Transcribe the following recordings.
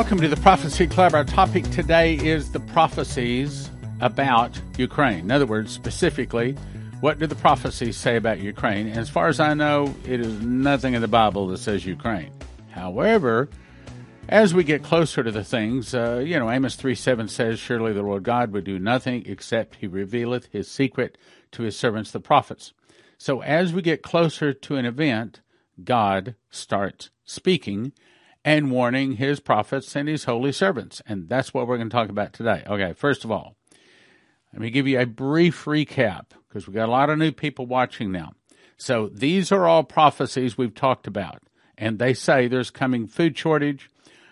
Welcome to the Prophecy Club. Our topic today is the prophecies about Ukraine. In other words, specifically, what do the prophecies say about Ukraine? As far as I know, it is nothing in the Bible that says Ukraine. However, as we get closer to the things, uh, you know, Amos 3 7 says, Surely the Lord God would do nothing except he revealeth his secret to his servants, the prophets. So as we get closer to an event, God starts speaking and warning his prophets and his holy servants. And that's what we're going to talk about today. Okay, first of all, let me give you a brief recap because we've got a lot of new people watching now. So these are all prophecies we've talked about. And they say there's coming food shortage.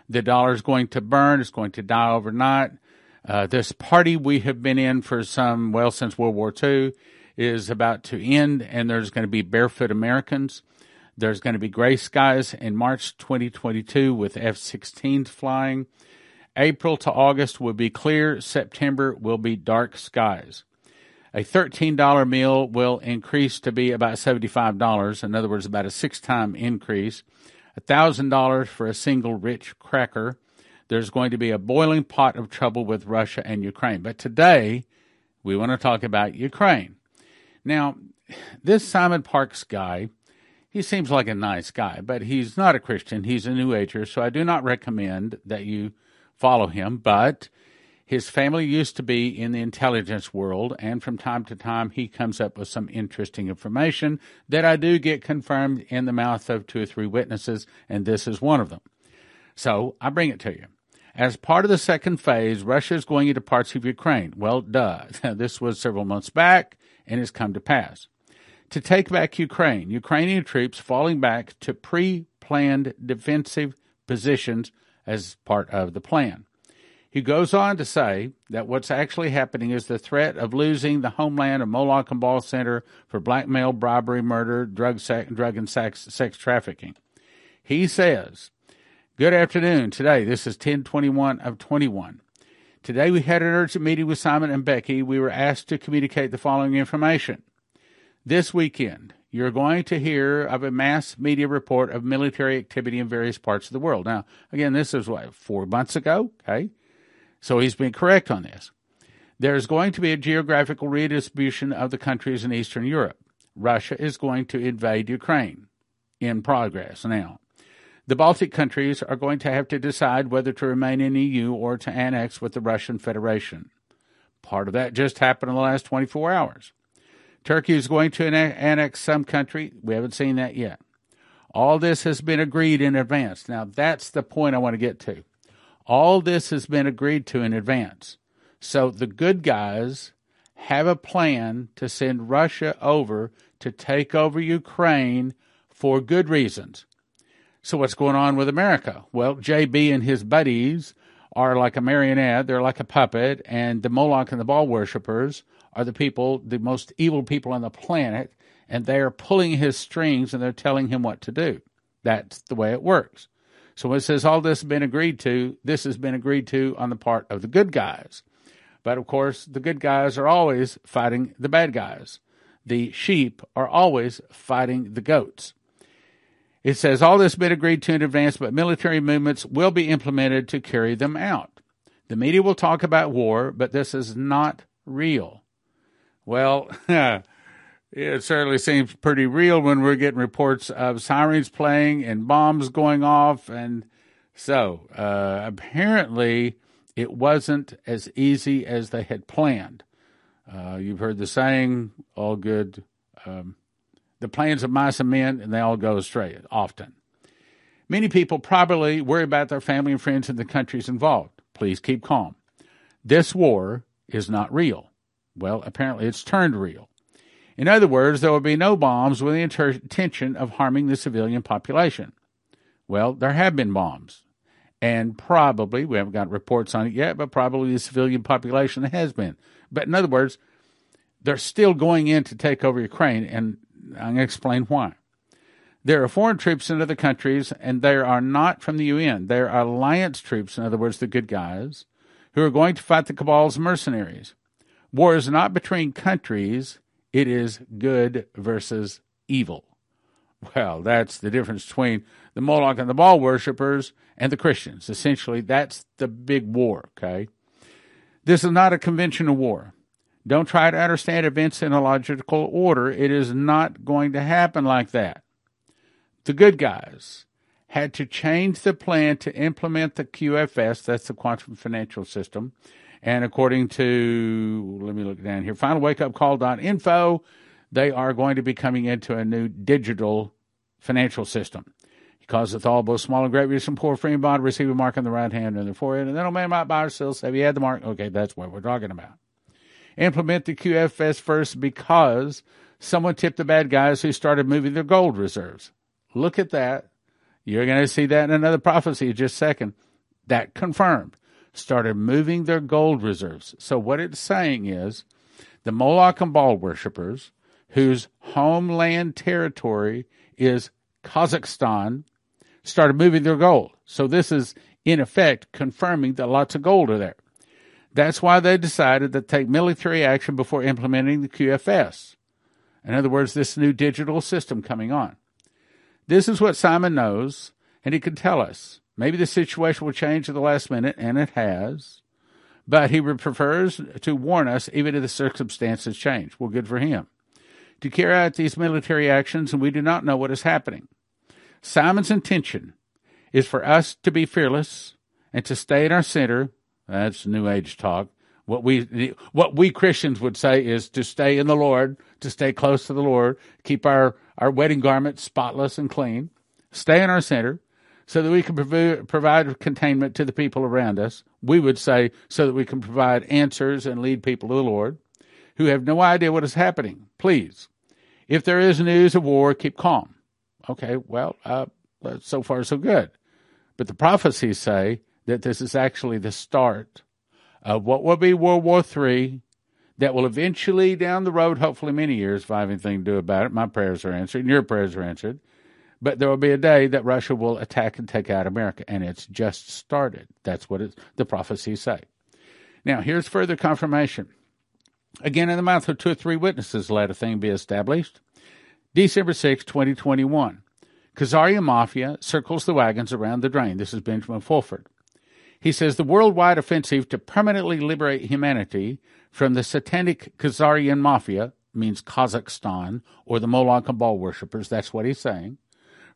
The dollar is going to burn. It's going to die overnight. Uh, this party we have been in for some, well, since World War II is about to end, and there's going to be barefoot Americans. There's going to be gray skies in March 2022 with F 16s flying. April to August will be clear. September will be dark skies. A $13 meal will increase to be about $75. In other words, about a six time increase. $1,000 for a single rich cracker. There's going to be a boiling pot of trouble with Russia and Ukraine. But today, we want to talk about Ukraine. Now, this Simon Parkes guy he seems like a nice guy, but he's not a Christian. He's a New Ager, so I do not recommend that you follow him. But his family used to be in the intelligence world, and from time to time he comes up with some interesting information that I do get confirmed in the mouth of two or three witnesses, and this is one of them. So I bring it to you. As part of the second phase, Russia is going into parts of Ukraine. Well, duh. this was several months back, and it's come to pass to take back Ukraine. Ukrainian troops falling back to pre planned defensive positions as part of the plan. He goes on to say that what's actually happening is the threat of losing the homeland of Moloch and Baal Center for blackmail, bribery, murder, drug, drug and sex, sex trafficking. He says, Good afternoon. Today, this is 1021 of 21. Today, we had an urgent meeting with Simon and Becky. We were asked to communicate the following information. This weekend, you're going to hear of a mass media report of military activity in various parts of the world. Now, again, this is what, four months ago? Okay. So he's been correct on this. There's going to be a geographical redistribution of the countries in Eastern Europe. Russia is going to invade Ukraine. In progress now. The Baltic countries are going to have to decide whether to remain in EU or to annex with the Russian Federation. Part of that just happened in the last 24 hours. Turkey is going to annex some country. We haven't seen that yet. All this has been agreed in advance. Now, that's the point I want to get to. All this has been agreed to in advance. So the good guys have a plan to send Russia over to take over Ukraine for good reasons. So, what's going on with America? Well, JB and his buddies are like a marionette, they're like a puppet, and the Moloch and the Baal worshippers are the people, the most evil people on the planet, and they are pulling his strings and they're telling him what to do. That's the way it works. So when it says all this has been agreed to, this has been agreed to on the part of the good guys. But of course, the good guys are always fighting the bad guys. The sheep are always fighting the goats. It says all this has been agreed to in advance, but military movements will be implemented to carry them out. The media will talk about war, but this is not real. Well, it certainly seems pretty real when we're getting reports of sirens playing and bombs going off. And so uh, apparently it wasn't as easy as they had planned. Uh, you've heard the saying, all good, um, the plans of mice and men, and they all go astray often. Many people probably worry about their family and friends in the countries involved. Please keep calm. This war is not real. Well, apparently it's turned real. In other words, there will be no bombs with the intention of harming the civilian population. Well, there have been bombs. And probably, we haven't got reports on it yet, but probably the civilian population has been. But in other words, they're still going in to take over Ukraine, and I'm going to explain why. There are foreign troops in other countries, and they are not from the UN. They are alliance troops, in other words, the good guys, who are going to fight the cabal's mercenaries. War is not between countries, it is good versus evil. Well, that's the difference between the Moloch and the Baal worshippers and the Christians. Essentially, that's the big war, okay? This is not a conventional war. Don't try to understand events in a logical order. It is not going to happen like that. The good guys had to change the plan to implement the QFS, that's the quantum financial system. And according to, let me look down here, finalwakeupcall.info, they are going to be coming into a new digital financial system. He causeth all, both small and great, rich and poor, free and bond, receive a mark on the right hand and the forehead, and then a man might buy or sell, say, he had the mark. Okay, that's what we're talking about. Implement the QFS first because someone tipped the bad guys who started moving their gold reserves. Look at that. You're going to see that in another prophecy in just a second. That confirmed. Started moving their gold reserves. So what it's saying is the Moloch and Baal worshippers, whose homeland territory is Kazakhstan, started moving their gold. So this is in effect confirming that lots of gold are there. That's why they decided to take military action before implementing the QFS. In other words, this new digital system coming on. This is what Simon knows, and he can tell us. Maybe the situation will change at the last minute, and it has. But he prefers to warn us even if the circumstances change. Well, good for him. To carry out these military actions, and we do not know what is happening. Simon's intention is for us to be fearless and to stay in our center. That's New Age talk. What we what we Christians would say is to stay in the Lord, to stay close to the Lord, keep our our wedding garments spotless and clean, stay in our center, so that we can prov- provide containment to the people around us. We would say so that we can provide answers and lead people to the Lord, who have no idea what is happening. Please, if there is news of war, keep calm. Okay, well, uh, so far so good, but the prophecies say that this is actually the start of what will be World War III that will eventually, down the road, hopefully many years, if I have anything to do about it, my prayers are answered and your prayers are answered. But there will be a day that Russia will attack and take out America, and it's just started. That's what the prophecies say. Now, here's further confirmation. Again, in the mouth of two or three witnesses, let a thing be established. December 6, 2021. Khazarian Mafia circles the wagons around the drain. This is Benjamin Fulford. He says the worldwide offensive to permanently liberate humanity from the satanic Khazarian mafia means Kazakhstan or the Moloch and Baal worshippers. That's what he's saying.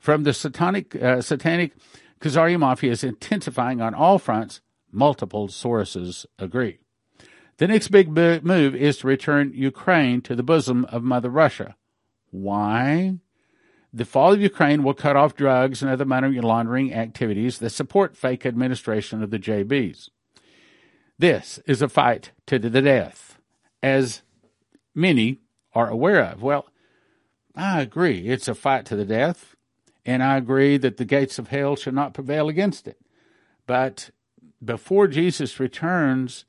From the satanic, uh, satanic Khazarian mafia is intensifying on all fronts. Multiple sources agree. The next big move is to return Ukraine to the bosom of Mother Russia. Why? The fall of Ukraine will cut off drugs and other money laundering activities that support fake administration of the JBs. This is a fight to the death, as many are aware of. Well, I agree. It's a fight to the death, and I agree that the gates of hell shall not prevail against it. But before Jesus returns,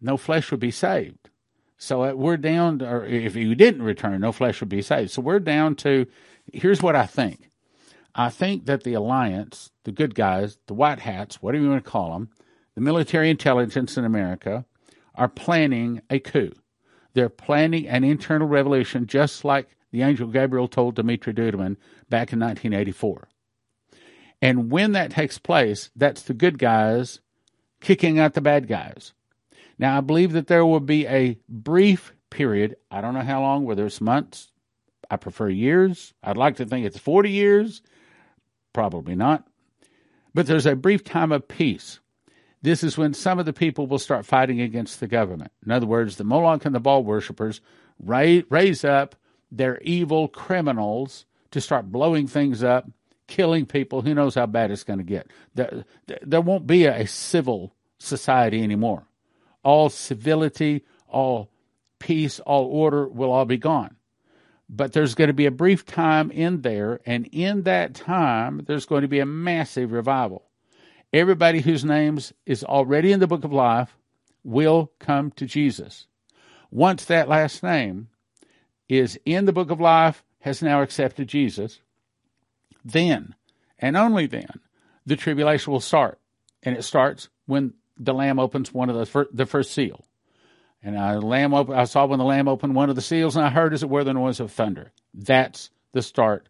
no flesh will be saved. So uh, we're down, to, or if he didn't return, no flesh would be saved. So we're down to here's what I think. I think that the alliance, the good guys, the white hats, whatever you want to call them, the military intelligence in America, are planning a coup. They're planning an internal revolution, just like the angel Gabriel told Dumitru Duduman back in 1984. And when that takes place, that's the good guys kicking out the bad guys. Now, I believe that there will be a brief period, I don't know how long, whether it's months, I prefer years. I'd like to think it's 40 years. Probably not. But there's a brief time of peace. This is when some of the people will start fighting against the government. In other words, the Moloch and the Baal worshippers raise up their evil criminals to start blowing things up, killing people. Who knows how bad it's going to get? There, there won't be a civil society anymore. All civility, all peace, all order will all be gone but there's going to be a brief time in there, and in that time, there's going to be a massive revival. Everybody whose names is already in the book of life will come to Jesus. Once that last name is in the book of life, has now accepted Jesus, then and only then the tribulation will start. And it starts when the Lamb opens one of the, fir- the first seal. And I, lamb op- I saw when the lamb opened one of the seals, and I heard as it were the noise of thunder. That's the start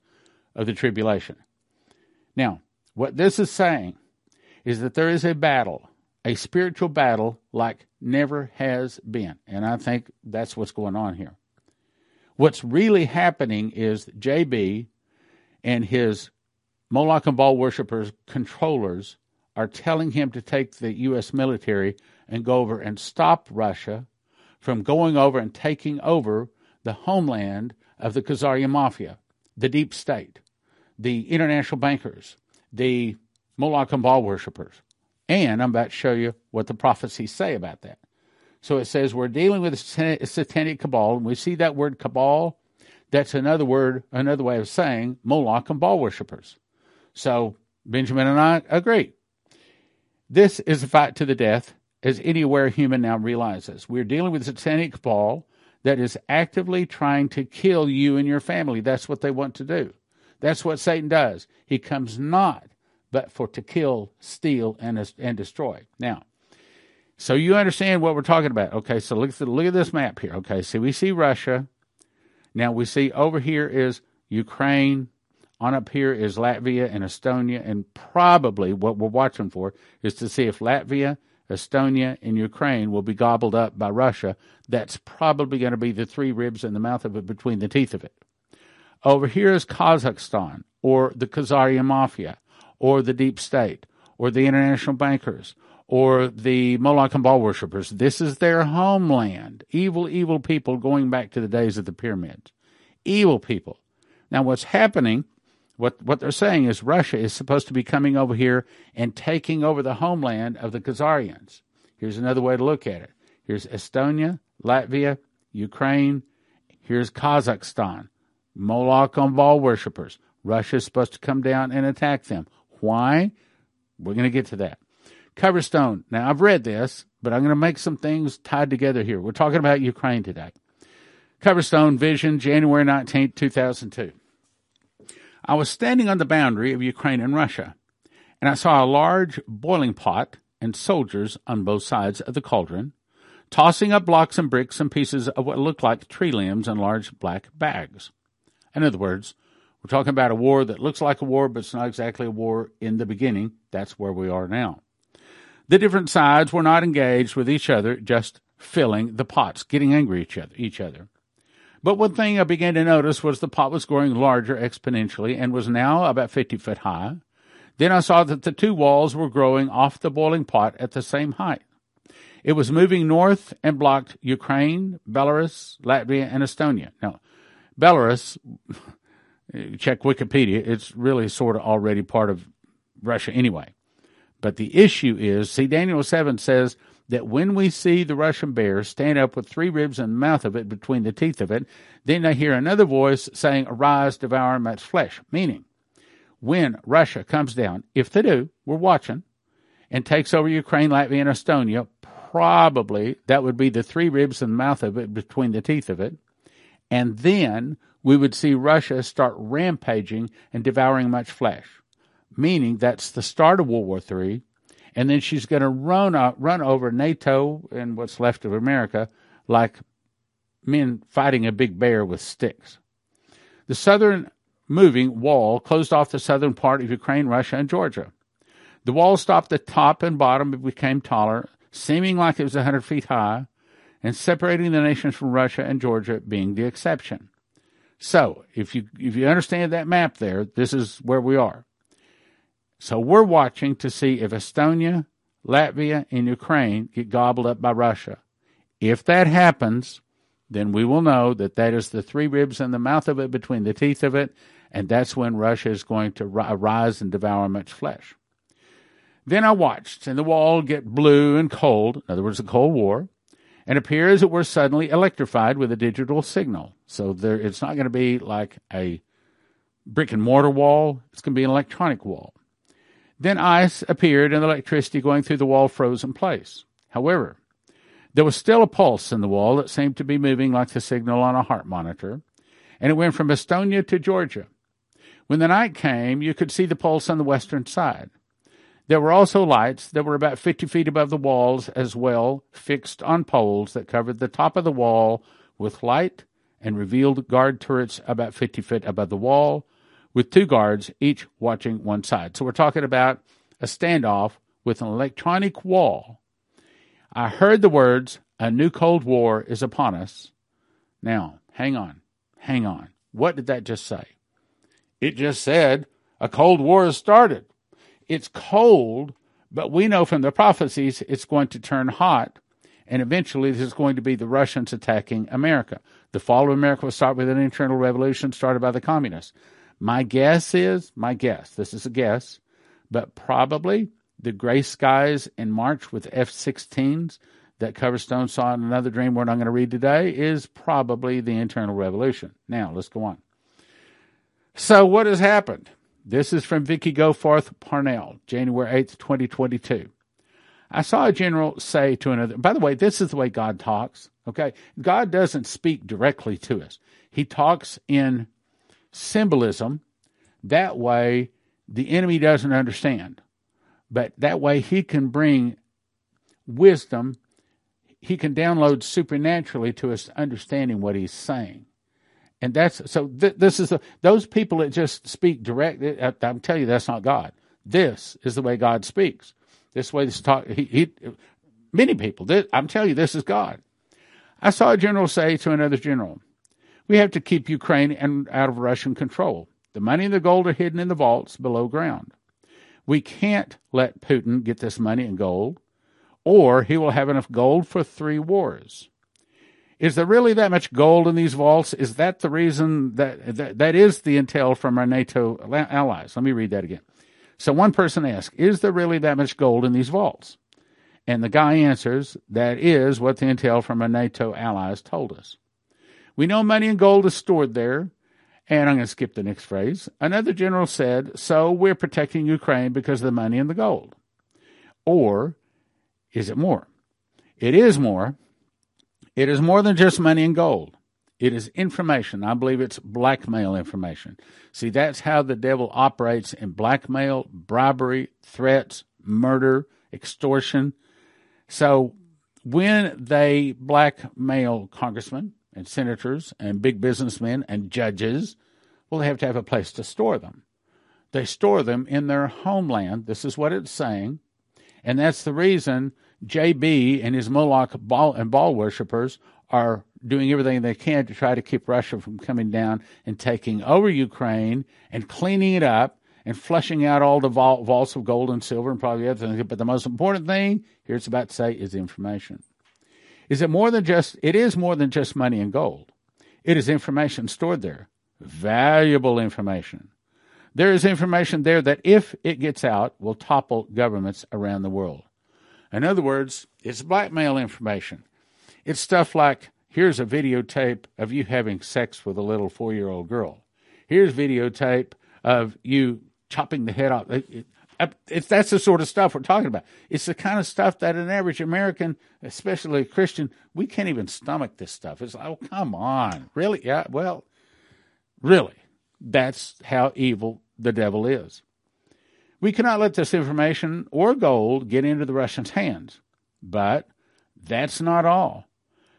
of the tribulation. Now, what this is saying is that there is a battle, a spiritual battle like never has been. And I think that's what's going on here. What's really happening is JB and his Moloch and Baal worshippers, controllers, are telling him to take the U.S. military and go over and stop Russia from going over and taking over the homeland of the Khazarian mafia, the deep state, the international bankers, the Moloch and Baal worshippers. And I'm about to show you what the prophecies say about that. So it says we're dealing with a satanic cabal, and we see that word cabal. That's another word, another way of saying Moloch and Baal worshippers. So Benjamin and I agree. This is a fight to the death, as any aware human now realizes. We're dealing with a satanic cabal that is actively trying to kill you and your family. That's what they want to do. That's what Satan does. He comes not but for to kill, steal, and and destroy. Now, so you understand what we're talking about. Okay, so look look at this map here. Okay, so we see Russia. Now we see over here is Ukraine. On up here is Latvia and Estonia, and probably what we're watching for is to see if Latvia, Estonia, and Ukraine will be gobbled up by Russia. That's probably going to be the three ribs in the mouth of it between the teeth of it. Over here is Kazakhstan, or the Khazarian Mafia, or the Deep State, or the international bankers, or the Moloch and Baal worshippers. This is their homeland. Evil, evil people going back to the days of the pyramids. Evil people. Now, what's happening what what they're saying is Russia is supposed to be coming over here and taking over the homeland of the Khazarians. Here's another way to look at it. Here's Estonia, Latvia, Ukraine. Here's Kazakhstan. Moloch and Baal worshippers. Russia is supposed to come down and attack them. Why? We're going to get to that. Coverstone. Now, I've read this, but I'm going to make some things tied together here. We're talking about Ukraine today. Coverstone Vision, January 19, 2002. I was standing on the boundary of Ukraine and Russia, and I saw a large boiling pot and soldiers on both sides of the cauldron, tossing up blocks and bricks and pieces of what looked like tree limbs in large black bags. In other words, we're talking about a war that looks like a war, but it's not exactly a war in the beginning. That's where we are now. The different sides were not engaged with each other, just filling the pots, getting angry at each other. Each other. But one thing I began to notice was the pot was growing larger exponentially and was now about 50 foot high. Then I saw that the two walls were growing off the boiling pot at the same height. It was moving north and blocked Ukraine, Belarus, Latvia, and Estonia. Now, Belarus, check Wikipedia, it's really sort of already part of Russia anyway. But the issue is, see, Daniel 7 says that when we see the Russian bear stand up with three ribs in the mouth of it between the teeth of it, then I hear another voice saying, Arise, devour much flesh. Meaning, when Russia comes down, if they do, we're watching, and takes over Ukraine, Latvia, and Estonia, probably that would be the three ribs in the mouth of it between the teeth of it. And then we would see Russia start rampaging and devouring much flesh. Meaning that's the start of World War III and then she's going to run uh, run over NATO and what's left of America like men fighting a big bear with sticks. The southern moving wall closed off the southern part of Ukraine, Russia, and Georgia. The wall stopped the top and bottom it became taller, seeming like it was a 100 feet high, and separating the nations from Russia and Georgia being the exception. So, if you if you understand that map there, this is where we are. So we're watching to see if Estonia, Latvia, and Ukraine get gobbled up by Russia. If that happens, then we will know that that is the three ribs in the mouth of it between the teeth of it, and that's when Russia is going to rise and devour much flesh. Then I watched, and the wall get blue and cold, in other words, the Cold War, and appear as it were suddenly electrified with a digital signal. So there, it's not going to be like a brick and mortar wall, it's going to be an electronic wall. Then ice appeared and electricity going through the wall froze in place. However, there was still a pulse in the wall that seemed to be moving like the signal on a heart monitor, and it went from Estonia to Georgia. When the night came, you could see the pulse on the western side. There were also lights that were about 50 feet above the walls as well, fixed on poles that covered the top of the wall with light and revealed guard turrets about 50 feet above the wall, with two guards, each watching one side. So we're talking about a standoff with an electronic wall. I heard the words, A new Cold War is upon us. Now, hang on, hang on. What did that just say? It just said, A Cold War has started. It's cold, but we know from the prophecies it's going to turn hot and eventually there's going to be the Russians attacking America. The fall of America will start with an internal revolution started by the communists. My guess is, my guess, this is a guess, but probably the gray skies in March with F 16s that Coverstone saw in another dream word I'm going to read today is probably the internal revolution. Now, let's go on. So, what has happened? This is from Vickie Goforth Parnell, January 8th, 2022. I saw a general say to another, by the way, this is the way God talks, okay? God doesn't speak directly to us, He talks in symbolism. That way, the enemy doesn't understand. But that way, He can bring wisdom, He can download supernaturally to us understanding what He's saying. And that's so. Th- this is a, those people that just speak direct. I'm telling you, that's not God. This is the way God speaks. This way, this talk. He, he many people. This, I'm telling you, this is God. I saw a general say to another general, "We have to keep Ukraine and out of Russian control. The money and the gold are hidden in the vaults below ground. We can't let Putin get this money and gold, or he will have enough gold for three wars." Is there really that much gold in these vaults? Is that the reason that, that that is the intel from our NATO allies? Let me read that again. So one person asks, Is there really that much gold in these vaults? And the guy answers, That is what the intel from our NATO allies told us. We know money and gold is stored there. And I'm going to skip the next phrase. Another general said, So we're protecting Ukraine because of the money and the gold. Or is it more? It is more. It is more than just money and gold. It is information. I believe it's blackmail information. See, that's how the devil operates in blackmail, bribery, threats, murder, extortion. So when they blackmail congressmen and senators and big businessmen and judges, will have to have a place to store them. They store them in their homeland. This is what it's saying. And that's the reason JB and his Moloch Baal and Baal worshippers are doing everything they can to try to keep Russia from coming down and taking over Ukraine and cleaning it up and flushing out all the vaults of gold and silver and probably other things. But the most important thing here it's about to say is information. Is it more than just? It is more than just money and gold. It is information stored there, valuable information. There is information there that, if it gets out, will topple governments around the world. In other words, it's blackmail information. It's stuff like here's a videotape of you having sex with a little four year old girl. Here's videotape of you chopping the head off. If that's the sort of stuff we're talking about. It's the kind of stuff that an average American, especially a Christian, we can't even stomach this stuff. It's like, oh, come on. Really? Yeah, well, really. That's how evil the devil is. We cannot let this information or gold get into the Russians' hands. But that's not all.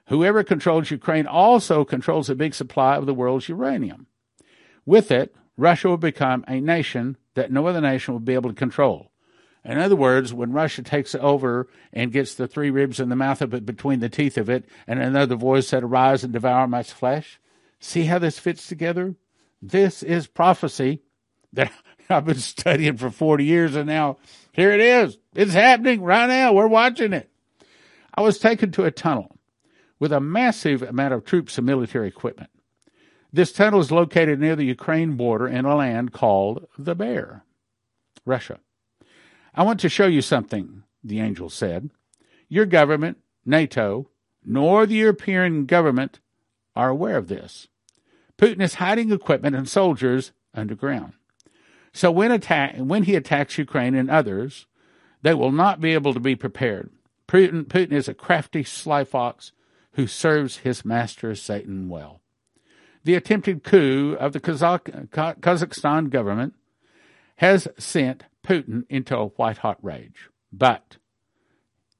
Whoever controls Ukraine also controls a big supply of the world's uranium. With it, Russia will become a nation that no other nation will be able to control. In other words, when Russia takes over and gets the three ribs in the mouth of it between the teeth of it, and another voice said, Arise and devour my flesh. See how this fits together? This is prophecy that I've been studying for 40 years, and now here it is. It's happening right now. We're watching it. I was taken to a tunnel with a massive amount of troops and military equipment. This tunnel is located near the Ukraine border in a land called the Bear, Russia. I want to show you something, the angel said. Your government, NATO, nor the European government are aware of this. Putin is hiding equipment and soldiers underground. So when attack when he attacks Ukraine and others, they will not be able to be prepared. Putin, Putin is a crafty sly fox who serves his master Satan well. The attempted coup of the Kazakhstan government has sent Putin into a white hot rage. But,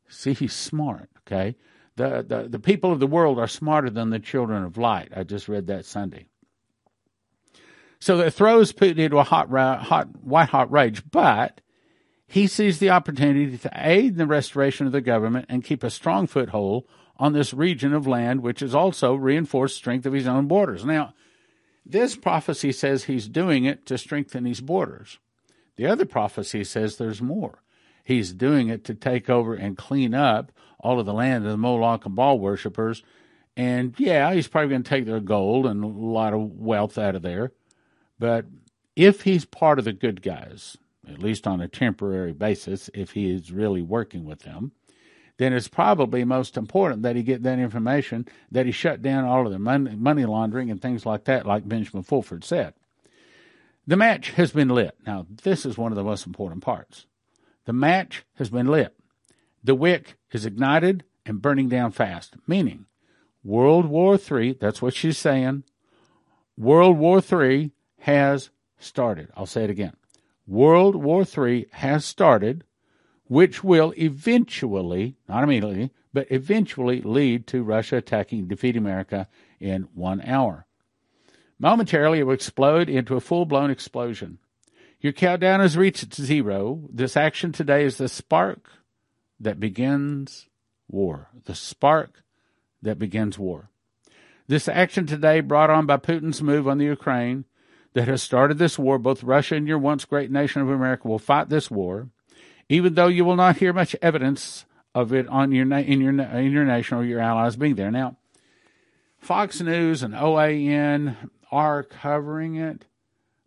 see, he's smart, okay? The, the, the people of the world are smarter than the children of light. I just read that Sunday. So that throws Putin into a hot, hot, white hot rage. But he sees the opportunity to aid in the restoration of the government and keep a strong foothold on this region of land, which is also reinforced strength of his own borders. Now, this prophecy says he's doing it to strengthen his borders. The other prophecy says there's more. He's doing it to take over and clean up all of the land of the Moloch and Baal worshippers. And yeah, he's probably going to take their gold and a lot of wealth out of there. But if he's part of the good guys, at least on a temporary basis, if he is really working with them, then it's probably most important that he get that information, that he shut down all of the money, money laundering and things like that, like Benjamin Fulford said. The match has been lit. Now, this is one of the most important parts. The match has been lit. The wick is ignited and burning down fast, meaning World War III, that's what she's saying, World War III has started. I'll say it again. World War III has started which will eventually, not immediately, but eventually lead to Russia attacking, defeat America in one hour. Momentarily, it will explode into a full blown explosion. Your countdown has reached zero. This action today is the spark that begins war. The spark that begins war. This action today, brought on by Putin's move on the Ukraine, that has started this war, both Russia and your once great nation of America will fight this war even though you will not hear much evidence of it on your in your in your nation or your allies being there. Now, Fox News and OAN are covering it,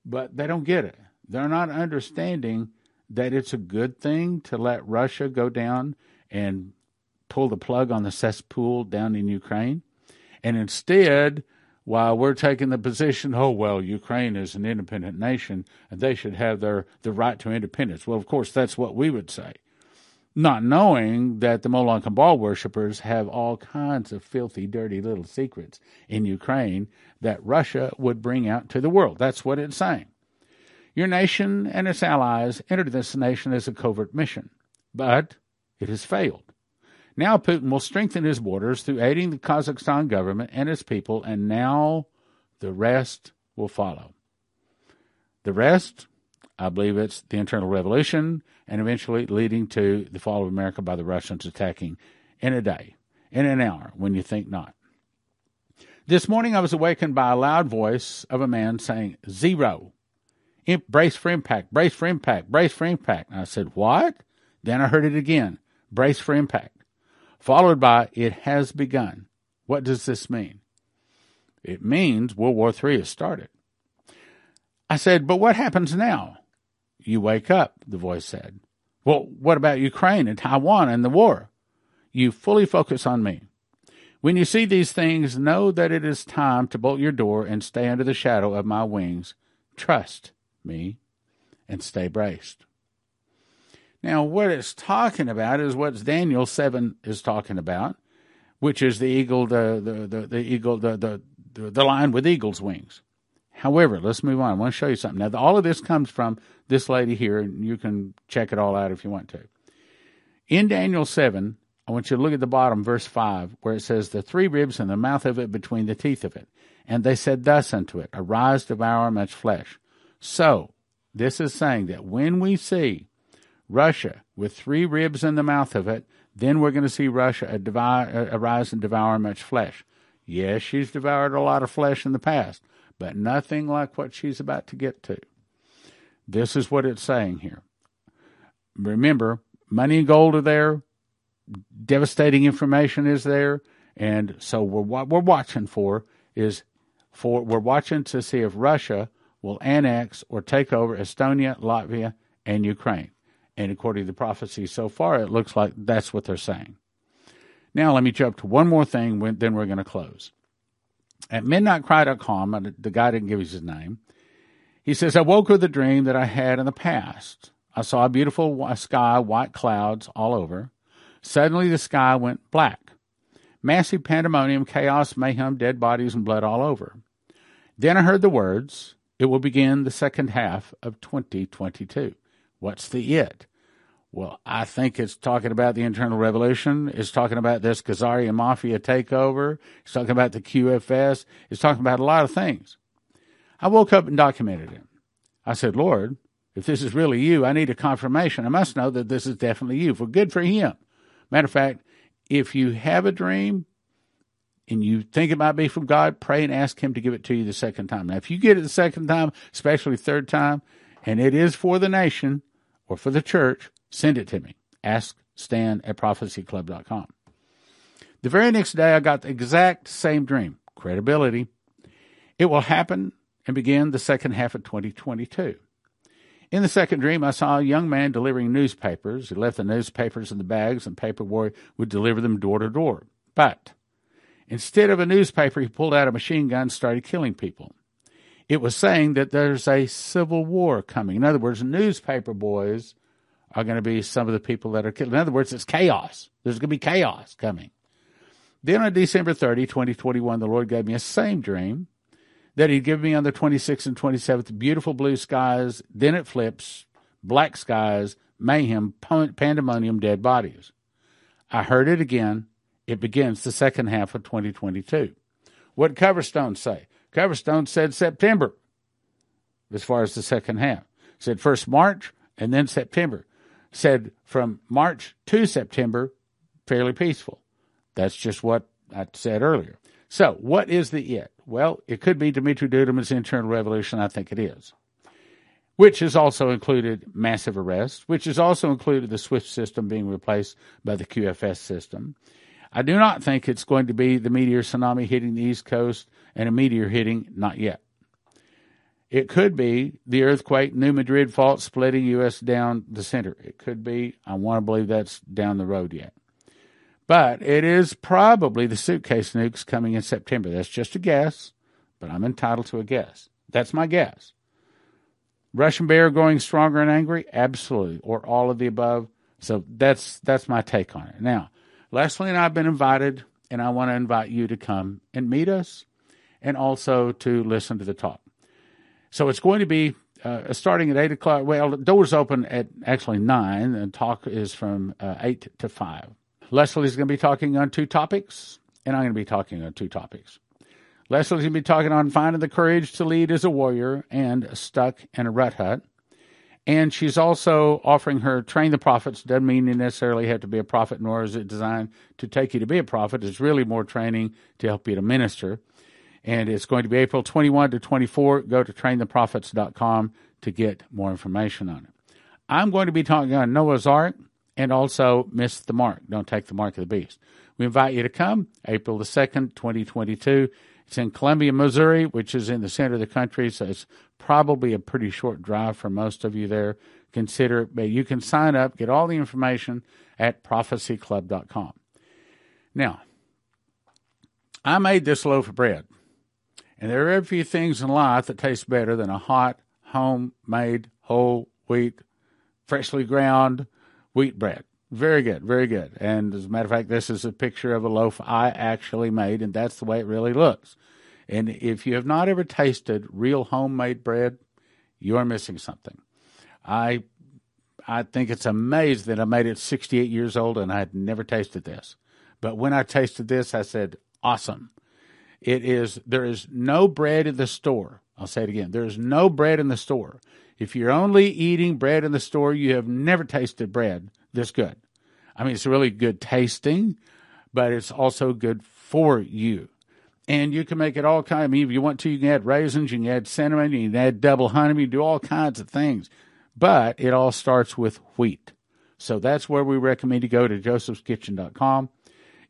but they don't get it. They're not understanding that it's a good thing to let Russia go down and pull the plug on the cesspool down in Ukraine, and instead while we're taking the position, oh well, Ukraine is an independent nation and they should have their the right to independence. Well, of course, that's what we would say, not knowing that the Moloch and worshippers have all kinds of filthy, dirty little secrets in Ukraine that Russia would bring out to the world. That's what it's saying. Your nation and its allies entered this nation as a covert mission, but it has failed. Now Putin will strengthen his borders through aiding the Kazakhstan government and its people, and now the rest will follow. The rest, I believe it's the internal revolution and eventually leading to the fall of America by the Russians attacking in a day, in an hour, when you think not. This morning I was awakened by a loud voice of a man saying, Zero. Brace for impact, brace for impact, brace for impact. And I said, What? Then I heard it again, brace for impact followed by it has begun. What does this mean? It means World War III has started. I said, but what happens now? You wake up, the voice said. Well, what about Ukraine and Taiwan and the war? You fully focus on me. When you see these things, know that it is time to bolt your door and stay under the shadow of my wings. Trust me and stay braced. Now, what it's talking about is what Daniel 7 is talking about, which is the eagle, the, the, the, the eagle, the, the, the, lion with eagle's wings. However, let's move on. I want to show you something. Now, all of this comes from this lady here, and you can check it all out if you want to. In Daniel 7, I want you to look at the bottom, verse 5, where it says, The three ribs and the mouth of it between the teeth of it. And they said thus unto it, Arise, devour much flesh. So, this is saying that when we see Russia, with three ribs in the mouth of it, then we're going to see Russia arise and devour much flesh. Yes, she's devoured a lot of flesh in the past, but nothing like what she's about to get to. This is what it's saying here. Remember, money and gold are there, devastating information is there, and so we're, what we're watching for is for we're watching to see if Russia will annex or take over Estonia, Latvia, and Ukraine. And according to the prophecy so far, it looks like that's what they're saying. Now, let me jump to one more thing, then we're going to close. At midnightcry.com, the guy didn't give us his name. He says, I woke with a dream that I had in the past. I saw a beautiful sky, white clouds all over. Suddenly, the sky went black. Massive pandemonium, chaos, mayhem, dead bodies, and blood all over. Then I heard the words, It will begin the second half of 2022. What's the it? Well, I think it's talking about the internal revolution. It's talking about this Khazarian mafia takeover. It's talking about the QFS. It's talking about a lot of things. I woke up and documented it. I said, Lord, if this is really you, I need a confirmation. I must know that this is definitely you. For good for him. Matter of fact, if you have a dream and you think it might be from God, pray and ask Him to give it to you the second time. Now, if you get it the second time, especially third time, and it is for the nation or for the church, send it to me. Ask Stan at prophecyclub.com. The very next day, I got the exact same dream. Credibility. It will happen and begin the second half of 2022. In the second dream, I saw a young man delivering newspapers. He left the newspapers in the bags, and Paper Boy would deliver them door to door. But instead of a newspaper, he pulled out a machine gun and started killing people. It was saying that there's a civil war coming. In other words, newspaper boys are going to be some of the people that are killed. In other words, it's chaos. There's going to be chaos coming. Then on December 30, 2021, the Lord gave me a same dream that he'd give me on the 26th and 27th. Beautiful blue skies. Then it flips. Black skies, mayhem, pandemonium, dead bodies. I heard it again. It begins the second half of 2022. What Coverstone say? Coverstone said September as far as the second half. Said first March and then September. Said from March to September, fairly peaceful. That's just what I said earlier. So, what is the it? Well, it could be Dumitru Duduman's internal revolution. I think it is. Which has also included massive arrests, which has also included the SWIFT system being replaced by the QFS system. I do not think it's going to be the meteor tsunami hitting the East Coast and a meteor hitting, not yet. It could be the earthquake, New Madrid fault splitting U.S. down the center. It could be, I want to believe that's down the road yet. But it is probably the suitcase nukes coming in September. That's just a guess, but I'm entitled to a guess. That's my guess. Russian bear growing stronger and angry? Absolutely. Or all of the above. So that's that's my take on it. Now, Leslie and I have been invited, and I want to invite you to come and meet us and also to listen to the talk. So it's going to be uh, starting at 8 o'clock. Well, doors open at actually 9, and talk is from uh, 8 to 5. Leslie's going to be talking on two topics, and I'm going to be talking on two topics. Leslie's going to be talking on finding the courage to lead as a warrior and stuck in a rut hut. And she's also offering her train the prophets. Doesn't mean you necessarily have to be a prophet, nor is it designed to take you to be a prophet. It's really more training to help you to minister. And it's going to be April 21 to 24. Go to traintheprophets.com to get more information on it. I'm going to be talking on Noah's Ark and also miss the mark. Don't take the mark of the beast. We invite you to come April the 2nd, 2022. It's in Columbia, Missouri, which is in the center of the country, so it's probably a pretty short drive for most of you there. Consider it, but you can sign up, get all the information at prophecyclub.com. Now, I made this loaf of bread, and there are a few things in life that taste better than a hot, homemade, whole wheat, freshly ground, wheat bread. Very good, very good. And as a matter of fact, this is a picture of a loaf I actually made, and that's the way it really looks. And if you have not ever tasted real homemade bread, you are missing something. I I think it's amazing that I made it 68 years old and I had never tasted this. But when I tasted this, I said, awesome. It is, there is no bread in the store. I'll say it again. There is no bread in the store if you're only eating bread in the store, you have never tasted bread this good. I mean, it's really good tasting, but it's also good for you. And you can make it all kind. I mean, if you want to, you can add raisins, you can add cinnamon, you can add double honey, you can do all kinds of things. But it all starts with wheat. So that's where we recommend you go to josephskitchen.com.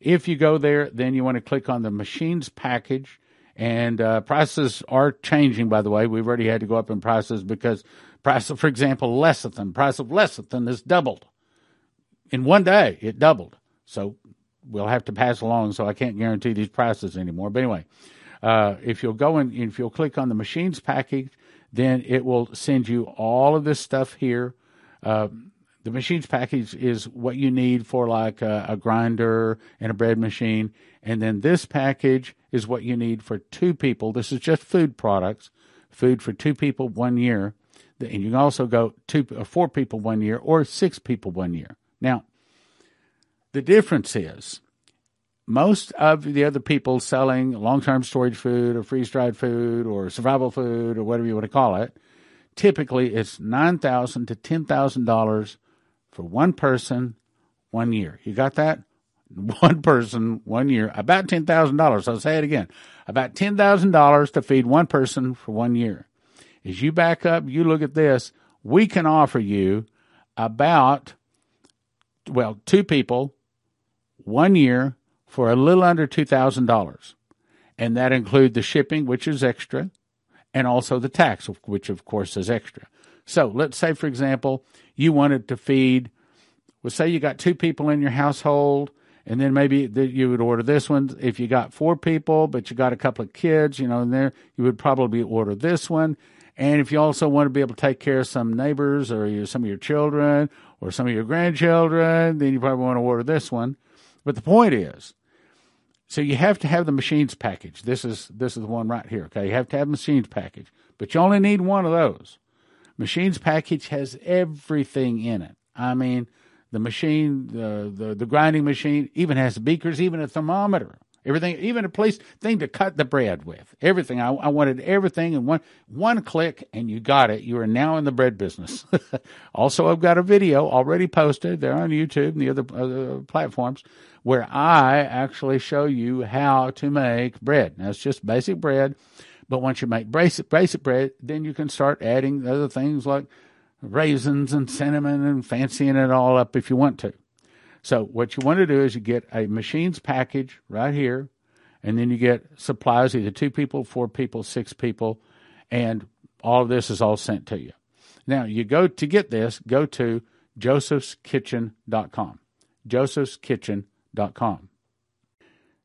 If you go there, then you want to click on the machines package and uh, prices are changing, by the way. We've already had to go up in prices because price of, for example, lecithin, price of lecithin has doubled. In one day, it doubled. So we'll have to pass along, so I can't guarantee these prices anymore. But anyway, uh, if you'll go and if you'll click on the machines package, then it will send you all of this stuff here. Uh, the machines package is what you need for like a, a, grinder and a bread machine. And then this package is what you need for two people. This is just food products, food for two people one year. And you can also go two uh, four people one year or six people one year. Now, the difference is most of the other people selling long term storage food or freeze dried food or survival food or whatever you want to call it, typically it's $9,000 to ten thousand dollars for one person, one year. You got that? One person, one year, about ten thousand dollars. I'll say it again. About ten thousand dollars to feed one person for one year. As you back up, you look at this, we can offer you about well, two people, one year for a little under $2,000. And that includes the shipping, which is extra, and also the tax, which of course is extra. So let's say, for example, you wanted to feed, well, say you got two people in your household, and then maybe you would order this one. If you got four people, but you got a couple of kids, you know, in there, you would probably order this one. And if you also want to be able to take care of some neighbors or some of your children or some of your grandchildren, then you probably want to order this one. But the point is, so you have to have the machines package. This is this is the one right here. Okay, you have to have machines package, but you only need one of those. Machines package has everything in it. I mean, the machine, the the, the grinding machine, even has beakers, even a thermometer. Everything, even a place thing to cut the bread with. Everything. I, I wanted everything in one one click, and you got it. You are now in the bread business. also, I've got a video already posted there on YouTube and the other uh, platforms where I actually show you how to make bread. Now, it's just basic bread, but once you make basic basic bread, then you can start adding other things like raisins and cinnamon and fancying it all up if you want to. So what you want to do is you get a machines package right here, and then you get supplies, either two people, four people, six people, and all of this is all sent to you. Now you go to get this, go to josephskitchen.com. josephskitchen.com.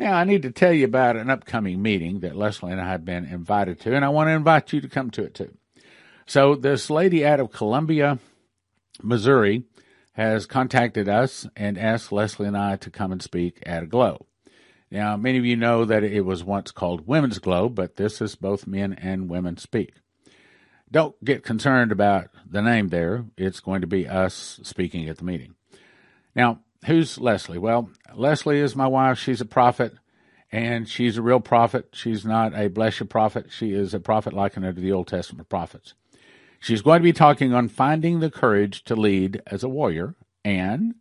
Now, I need to tell you about an upcoming meeting that Leslie and I have been invited to, and I want to invite you to come to it too. So, this lady out of Columbia, Missouri, has contacted us and asked Leslie and I to come and speak at Aglow. Now, many of you know that it was once called Women's Aglow, but this is both men and women speak. Don't get concerned about the name there. It's going to be us speaking at the meeting. Now, who's Leslie? Well, Leslie is my wife. She's a prophet, and she's a real prophet. She's not a bless blessed prophet. She is a prophet likened unto the Old Testament prophets. She's going to be talking on finding the courage to lead as a warrior, and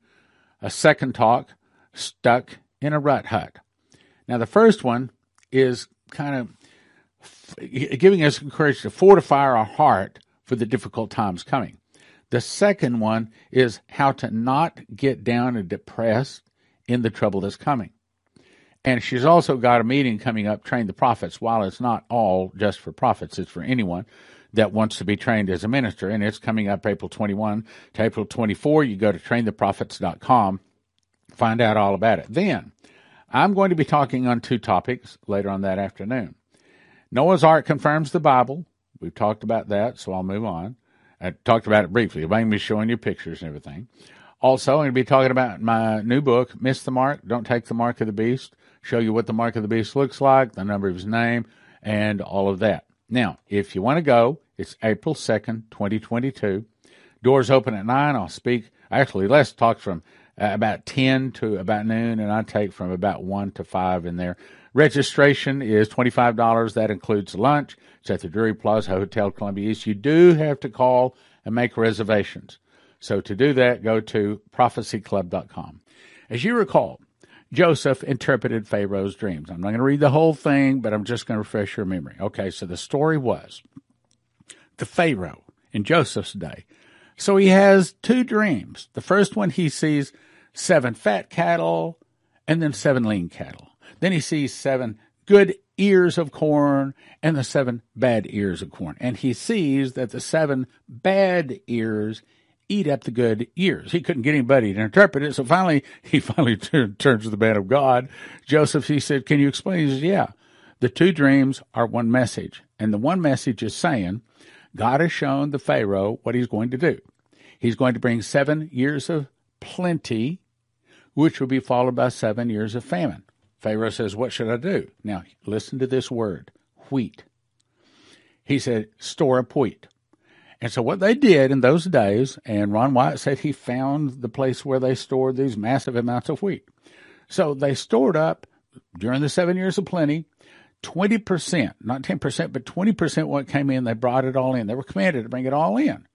a second talk, stuck in a rut hut. Now, the first one is kind of giving us courage to fortify our heart for the difficult times coming. The second one is how to not get down and depressed in the trouble that's coming. And she's also got a meeting coming up, Train the Prophets. While it's not all just for prophets, it's for anyone that wants to be trained as a minister. And it's coming up April 21 to April 24. You go to traintheprophets.com, find out all about it. Then I'm going to be talking on two topics later on that afternoon. Noah's Ark confirms the Bible. We've talked about that, so I'll move on. I talked about it briefly. I'm going to be showing you pictures and everything. Also, I'm going to be talking about my new book, Miss the Mark, Don't Take the Mark of the Beast. Show you what the Mark of the Beast looks like, the number of his name, and all of that. Now, if you want to go, it's April 2nd, 2022. Doors open at 9. I'll speak. Actually, Les talks from uh, about 10 to about noon, and I take from about 1 to 5 in there. Registration is $25. That includes lunch. It's at the Drury Plaza Hotel Columbia East. You do have to call and make reservations. So to do that, go to prophecyclub.com. As you recall, Joseph interpreted Pharaoh's dreams. I'm not going to read the whole thing, but I'm just going to refresh your memory. Okay, so the story was the Pharaoh in Joseph's day. So he has two dreams. The first one, he sees seven fat cattle and then seven lean cattle. Then he sees seven good ears of corn and the seven bad ears of corn. And he sees that the seven bad ears eat up the good ears. He couldn't get anybody to interpret it. So finally, he finally turned, turns to the man of God. Joseph, he said, can you explain? He says, yeah. The two dreams are one message, and the one message is saying God has shown the Pharaoh what he's going to do. He's going to bring seven years of plenty, which will be followed by seven years of famine. Pharaoh says, What should I do? Now, listen to this word wheat. He said, Store up wheat. And so what they did in those days, and Ron Wyatt said he found the place where they stored these massive amounts of wheat. So they stored up during the seven years of plenty, 20%, not 10%, but 20% what came in, they brought it all in. They were commanded to bring it all in.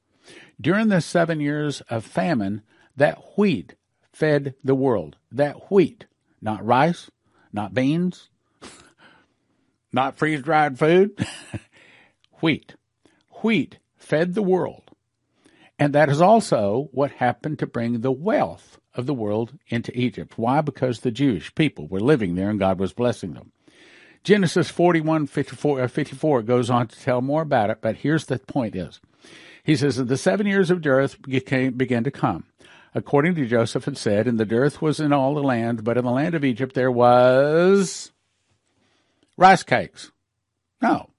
During the seven years of famine, that wheat fed the world. That wheat, not rice, not beans, not freeze dried food, wheat. Wheat fed the world. And that is also what happened to bring the wealth of the world into Egypt. Why? Because the Jewish people were living there and God was blessing them. Genesis 41, 54, uh, 54 goes on to tell more about it, but here's the point is. He says that the seven years of dearth began to come. According to Joseph had said, and the dearth was in all the land, but in the land of Egypt there was rice cakes. No.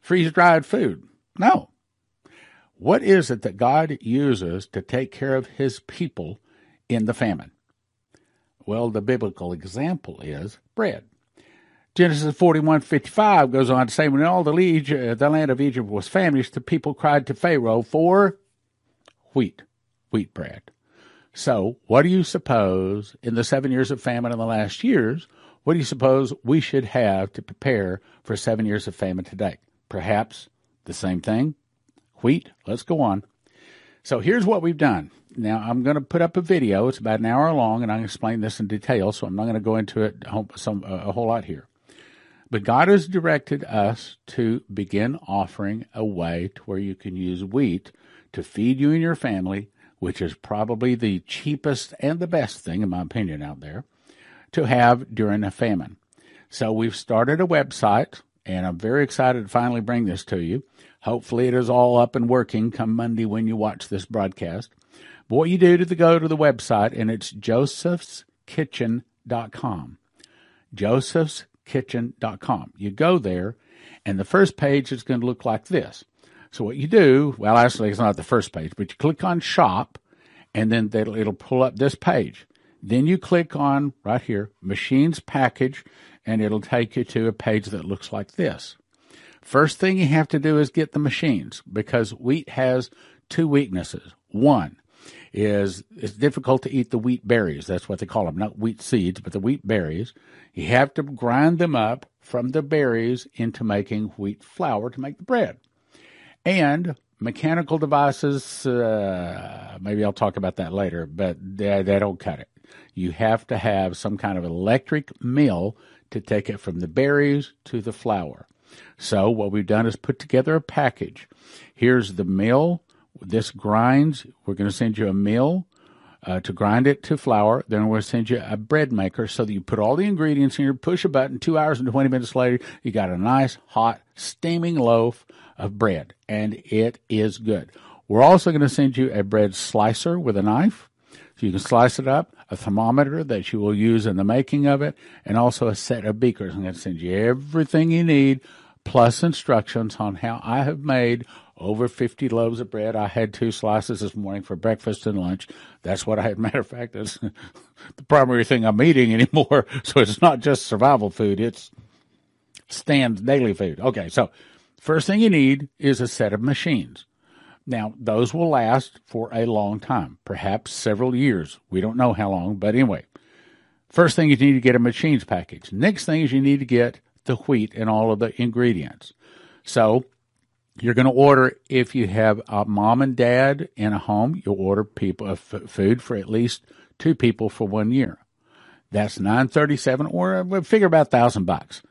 Freeze dried food. No. What is it that God uses to take care of his people in the famine? Well, the biblical example is bread. Genesis 41:55 goes on to say, when all the, uh, the land of Egypt was famished, the people cried to Pharaoh for wheat, wheat bread. So, what do you suppose in the seven years of famine in the last years, what do you suppose we should have to prepare for seven years of famine today? Perhaps the same thing? wheat. Let's go on. So here's what we've done. Now I'm going to put up a video. It's about an hour long, and I'm going to explain this in detail. So I'm not going to go into it some, a whole lot here. But God has directed us to begin offering a way to where you can use wheat to feed you and your family, which is probably the cheapest and the best thing, in my opinion, out there to have during a famine. So we've started a website, and I'm very excited to finally bring this to you. Hopefully, it is all up and working come Monday when you watch this broadcast. But what you do to the, go to the website, and it's josephskitchen.com. Josephskitchen.com. You go there, and the first page is going to look like this. So what you do, well, actually, it's not the first page, but you click on Shop, and then it'll, pull up this page. Then you click on right here, Machines Package, and it'll take you to a page that looks like this. First thing you have to do is get the machines because wheat has two weaknesses. One is it's difficult to eat the wheat berries. That's what they call them, not wheat seeds, but the wheat berries. You have to grind them up from the berries into making wheat flour to make the bread. And mechanical devices, uh, maybe I'll talk about that later, but they, they don't cut it. You have to have some kind of electric mill to take it from the berries to the flour. So what we've done is put together a package. Here's the mill. This grinds. We're going to send you a mill uh, to grind it to flour. Then we'll send you a bread maker so that you put all the ingredients in here, push a button. Two hours and 20 minutes later, you got a nice, hot, steaming loaf of bread. And it is good. We're also going to send you a bread slicer with a knife. So you can slice it up, a thermometer that you will use in the making of it, and also a set of beakers. I'm going to send you everything you need plus instructions on how I have made over 50 loaves of bread. I had two slices this morning for breakfast and lunch. That's what I had. Matter of fact, that's the primary thing I'm eating anymore. So it's not just survival food. It's stand daily food. Okay. So first thing you need is a set of machines. Now, those will last for a long time, perhaps several years. We don't know how long, but anyway. First thing is you need to get a machines package. Next thing is you need to get the wheat and all of the ingredients. So you're going to order if you have a mom and dad in a home, you'll order people uh, f- food for at least two people for one year. That's nine thirty seven, or uh, figure about thousand bucks.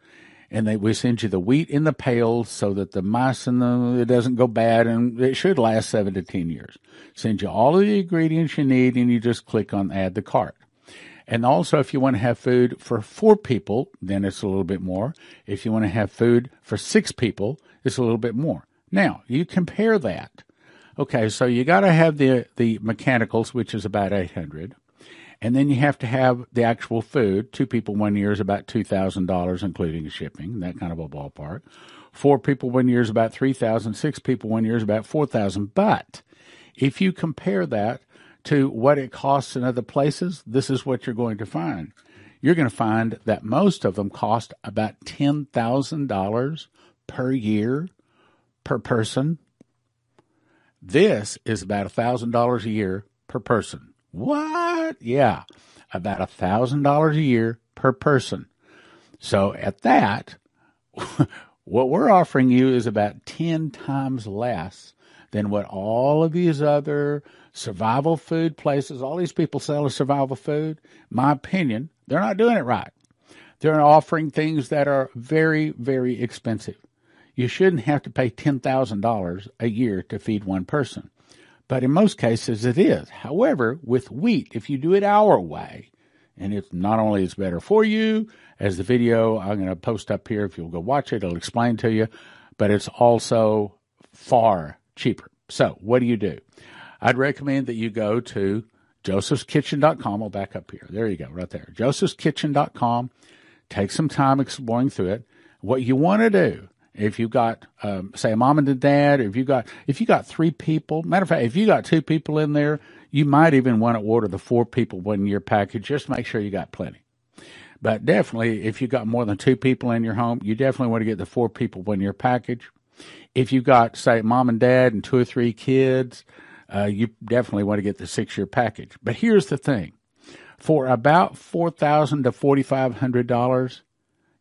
And they we send you the wheat in the pails so that the mice and the it doesn't go bad, and it should last seven to ten years. Send you all of the ingredients you need, and you just click on add the cart. And also, if you want to have food for four people, then it's a little bit more. If you want to have food for six people, it's a little bit more. Now, you compare that. Okay, so you got to have the the mechanicals, which is about 800. And then you have to have the actual food. Two people one year is about $2,000, including shipping, that kind of a ballpark. Four people one year is about 3000 Six people one year is about 4000 But if you compare that to what it costs in other places, this is what you're going to find. You're going to find that most of them cost about $10,000 per year per person. This is about a $1,000 a year per person. What? Yeah, about a $1,000 a year per person. So at that, what we're offering you is about 10 times less than what all of these other survival food places, all these people selling survival food, my opinion, they're not doing it right. They're offering things that are very, very expensive. You shouldn't have to pay $10,000 a year to feed one person. But in most cases it is. However, with wheat, if you do it our way, and it's not only is better for you, as the video I'm going to post up here, if you'll go watch it, it'll explain to you, but it's also far cheaper. So what do you do? I'd recommend that you go to josephskitchen.com. I'll back up here. There you go, right there. josephskitchen.com. Take some time exploring through it. What you want to do, if you've got, um, say, a mom and a dad, if you got, if you got three people, matter of fact, if you got two people in there, you might even want to order the four people one year package. Just make sure you got plenty. But definitely, if you got more than two people in your home, you definitely want to get the four people one year package. If you got, say, mom and dad and two or three kids, uh, you definitely want to get the six year package. But here's the thing for about four thousand to forty five hundred dollars,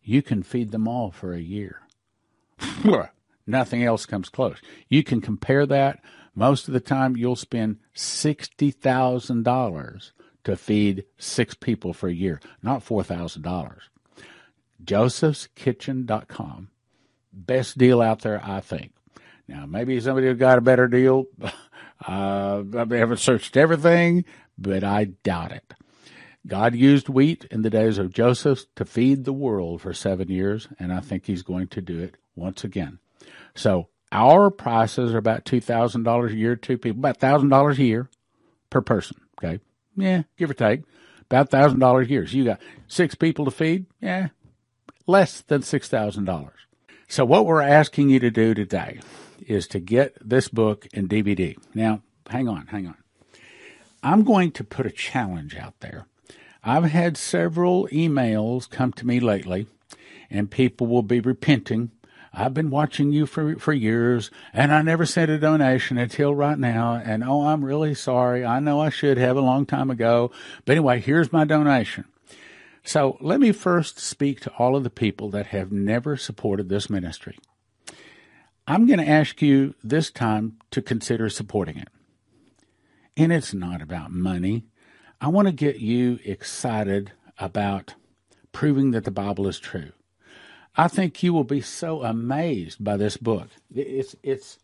you can feed them all for a year. Nothing else comes close. You can compare that. Most of the time, you'll spend sixty thousand dollars to feed six people for a year, not four thousand dollars. Joseph'sKitchen.com, best deal out there, I think. Now, maybe somebody got a better deal. Uh, I haven't searched everything, but I doubt it. God used wheat in the days of Joseph to feed the world for seven years, and I think he's going to do it once again. So our prices are about $2,000 a year, two people, about $1,000 a year per person. Okay. Yeah, give or take. About $1,000 a year. So you got six people to feed. Yeah, less than $6,000. So what we're asking you to do today is to get this book and DVD. Now, hang on, hang on. I'm going to put a challenge out there. I've had several emails come to me lately, and people will be repenting. I've been watching you for, for years, and I never sent a donation until right now. And oh, I'm really sorry. I know I should have a long time ago. But anyway, here's my donation. So let me first speak to all of the people that have never supported this ministry. I'm going to ask you this time to consider supporting it. And it's not about money. I want to get you excited about proving that the Bible is true. I think you will be so amazed by this book. It's it's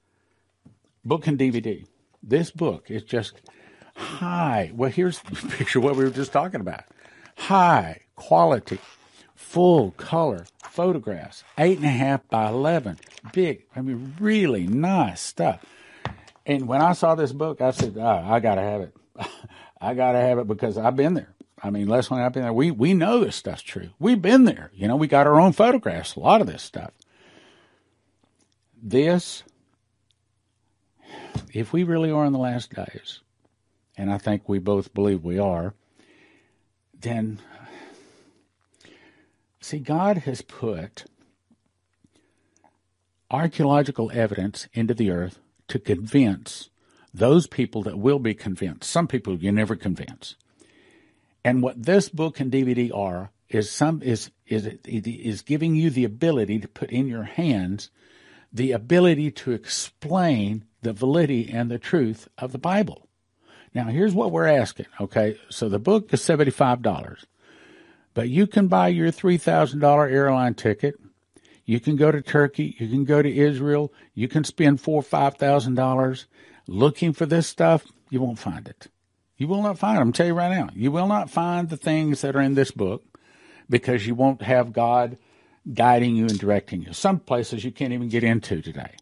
book and DVD. This book is just high. Well, here's the picture what we were just talking about. High quality full color photographs, eight and a half by 11, big, I mean, really nice stuff. And when I saw this book, I said, oh, I got to have it. I got to have it because I've been there. I mean, Leslie and I've been there. We, we know this stuff's true. We've been there. You know, we got our own photographs, a lot of this stuff. This, if we really are in the last days, and I think we both believe we are, then See, God has put archaeological evidence into the earth to convince those people that will be convinced. Some people you never convince. And what this book and DVD are is some is is is giving you the ability to put in your hands the ability to explain the validity and the truth of the Bible. Now, here's what we're asking. Okay, so the book is seventy five dollars. But you can buy your $3,000 airline ticket. You can go to Turkey. You can go to Israel. You can spend four or five thousand dollars looking for this stuff. You won't find it. You will not find it. I'm tell you right now. You will not find the things that are in this book because you won't have God guiding you and directing you. Some places you can't even get into today.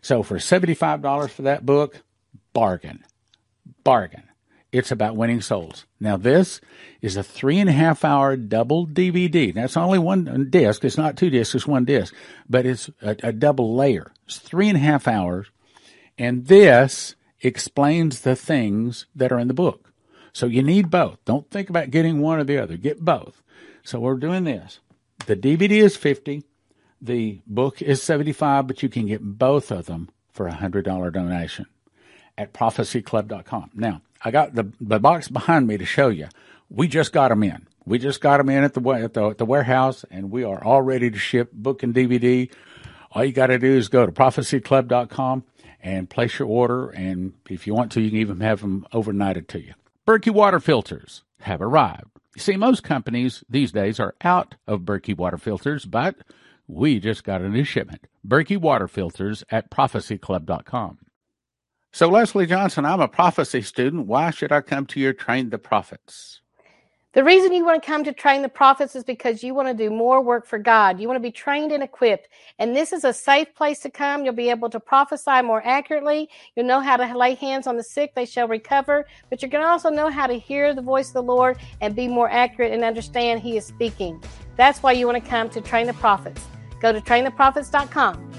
So for $75 for that book, bargain. Bargain. it's about winning souls. Now, this is a three and a half hour double DVD. That's only one disc. It's not two discs, it's one disc, but it's a, a double layer. It's three and a half hours. And this explains the things that are in the book. So you need both. Don't think about getting one or the other. Get both. So we're doing this. The DVD is 50. The book is 75, but you can get both of them for a $100 donation at prophecyclub.com. Now, I got the, the box behind me to show you. We just got them in. We just got them in at the, at the, at the warehouse and we are all ready to ship book and DVD. All you got to do is go to prophecyclub.com and place your order. And if you want to, you can even have them overnighted to you. Berkey water filters have arrived. You see, most companies these days are out of Berkey water filters, but we just got a new shipment. Berkey water filters at prophecyclub.com. So, Leslie Johnson, I'm a prophecy student. Why should I come to your Train the Prophets? The reason you want to come to train the prophets is because you want to do more work for God. You want to be trained and equipped. And this is a safe place to come. You'll be able to prophesy more accurately. You'll know how to lay hands on the sick, they shall recover. But you're going to also know how to hear the voice of the Lord and be more accurate and understand He is speaking. That's why you want to come to train the prophets. Go to traintheprophets.com.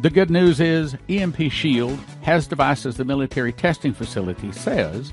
The good news is EMP Shield has devices the military testing facility says